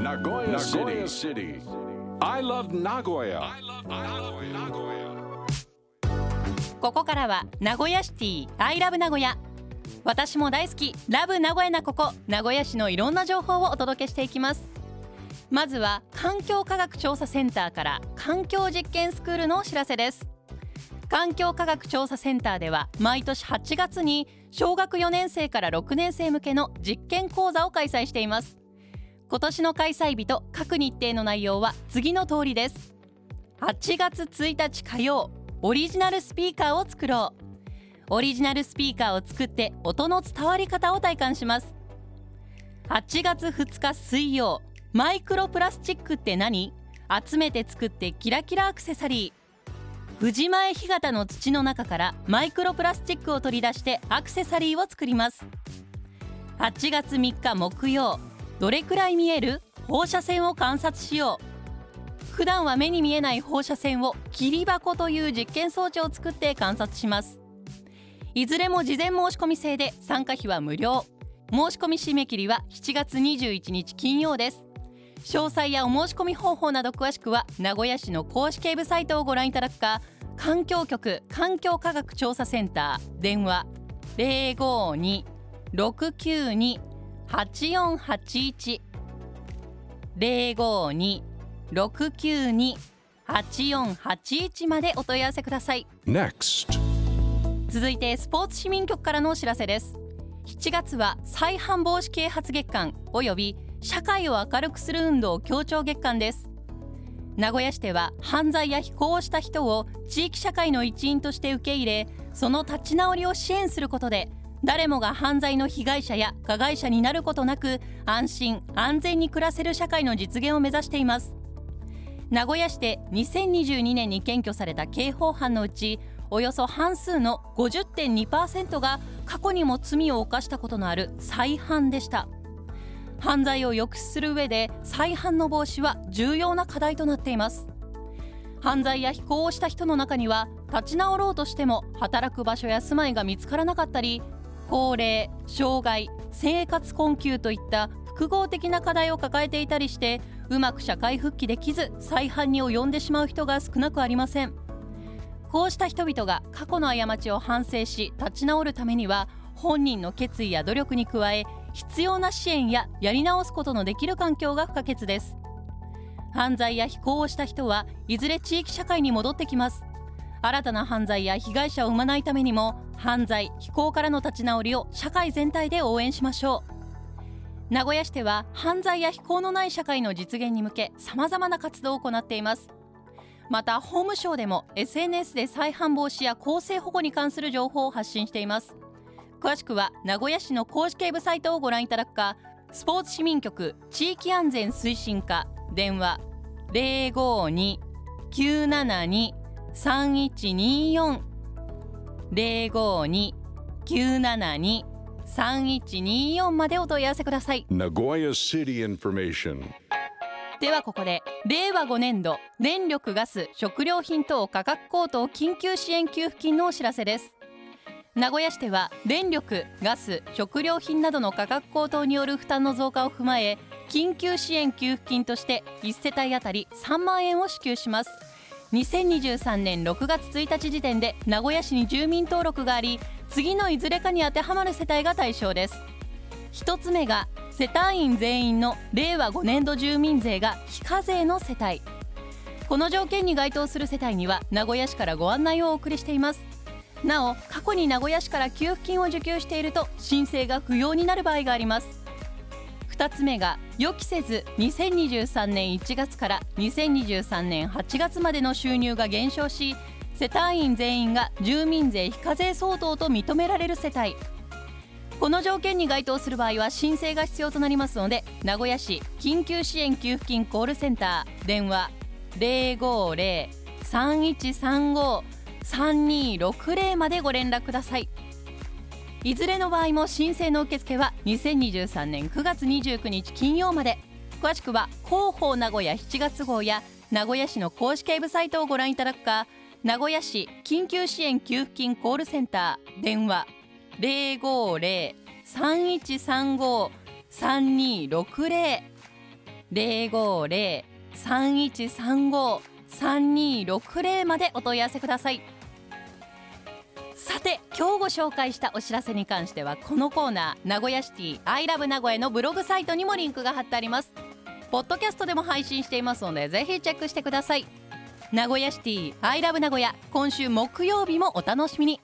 Nagoya City. I love Nagoya. ここからは名古屋シティ I love 名古屋私も大好き。ラブ名古屋なここ。名古屋市のいろんな情報をお届けしていきます。まずは環境科学調査センターから環境実験スクールのお知らせです。環境科学調査センターでは毎年8月に小学4年生から6年生向けの実験講座を開催しています今年の開催日と各日程の内容は次の通りです。8月1日火曜オリジナルスピーカーを作ろう。オリジナルスピーカーを作って音の伝わり方を体感します。8月2日水曜マイクロプラスチックって何？集めて作ってキラキラアクセサリー。藤前干潟の土の中からマイクロプラスチックを取り出してアクセサリーを作ります。8月3日木曜どれくらい見える放射線を観察しよう。普段は目に見えない放射線を切り箱という実験装置を作って観察します。いずれも事前申し込み制で参加費は無料。申し込み締め切りは7月21日金曜です。詳細やお申し込み方法など詳しくは名古屋市の公式ウェブサイトをご覧いただくか環境局環境科学調査センター。電話052-692 052-692-8481 052 692-8481までお問い合わせください。Next. 続いてスポーツ市民局からのお知らせです。7月は再犯防止啓発月間。および社会を明るくする運動協調月間です。名古屋市では犯罪や非行をした人を地域社会の一員として受け入れその立ち直りを支援することで誰もが犯罪の被害者や加害者になることなく安心安全に暮らせる社会の実現を目指しています。名古屋市で2022年に検挙された刑法犯のうちおよそ半数の50.2%が過去にも罪を犯したことのある再犯でした。犯罪を抑止する上で再犯の防止は重要な課題となっています。犯罪や非行をした人の中には立ち直ろうとしても働く場所や住まいが見つからなかったり高齢障害生活困窮といった複合的な課題を抱えていたりしてうまく社会復帰できず再犯に及んでしまう人が少なくありません。こうした人々が過去の過ちを反省し立ち直るためには本人の決意や努力に加え必要な支援ややり直すことのできる環境が不可欠です。犯罪や非行をした人はいずれ地域社会に戻ってきます。新たな犯罪や被害者を生まないためにも犯罪非行からの立ち直りを社会全体で応援しましょう。名古屋市では犯罪や非行のない社会の実現に向けさまざまな活動を行っています。また法務省でも SNS で再犯防止や公正保護に関する情報を発信しています。詳しくは名古屋市の公式ウェブサイトをご覧いただくかスポーツ市民局地域安全推進課電話052-972 3124までお問い合わせください。Nagoya City Information. ではここで令和5年度電力ガス食料品等価格高騰緊急支援給付金のお知らせです。名古屋市では電力ガス食料品などの価格高騰による負担の増加を踏まえ緊急支援給付金として1世帯当たり3万円を支給します2023年6月1日時点で名古屋市に住民登録があり次のいずれかに当てはまる世帯が対象です。1つ目が世帯員全員の令和5年度住民税が非課税の世帯。この条件に該当する世帯には名古屋市からご案内をお送りしています。なお過去に名古屋市から給付金を受給していると申請が不要になる場合があります。2つ目が予期せず2023年1月から2023年8月までの収入が減少し世帯員全員が住民税非課税相当と認められる世帯。この条件に該当する場合は申請が必要となりますので名古屋市緊急支援給付金コールセンター電話050-3135-3260までご連絡ください。いずれの場合も申請の受付は2023年9月29日金曜まで。詳しくは広報名古屋7月号や名古屋市の公式ウェブサイトをご覧いただくか名古屋市緊急支援給付金コールセンター電話050-3135-3260 050-3135-3260までお問い合わせください。さて今日ご紹介したお知らせに関してはこのコーナー名古屋シティアイラブ名古屋のブログサイトにもリンクが貼ってあります。ポッドキャストでも配信していますのでぜひチェックしてください。名古屋シティアイラブ名古屋今週木曜日もお楽しみに。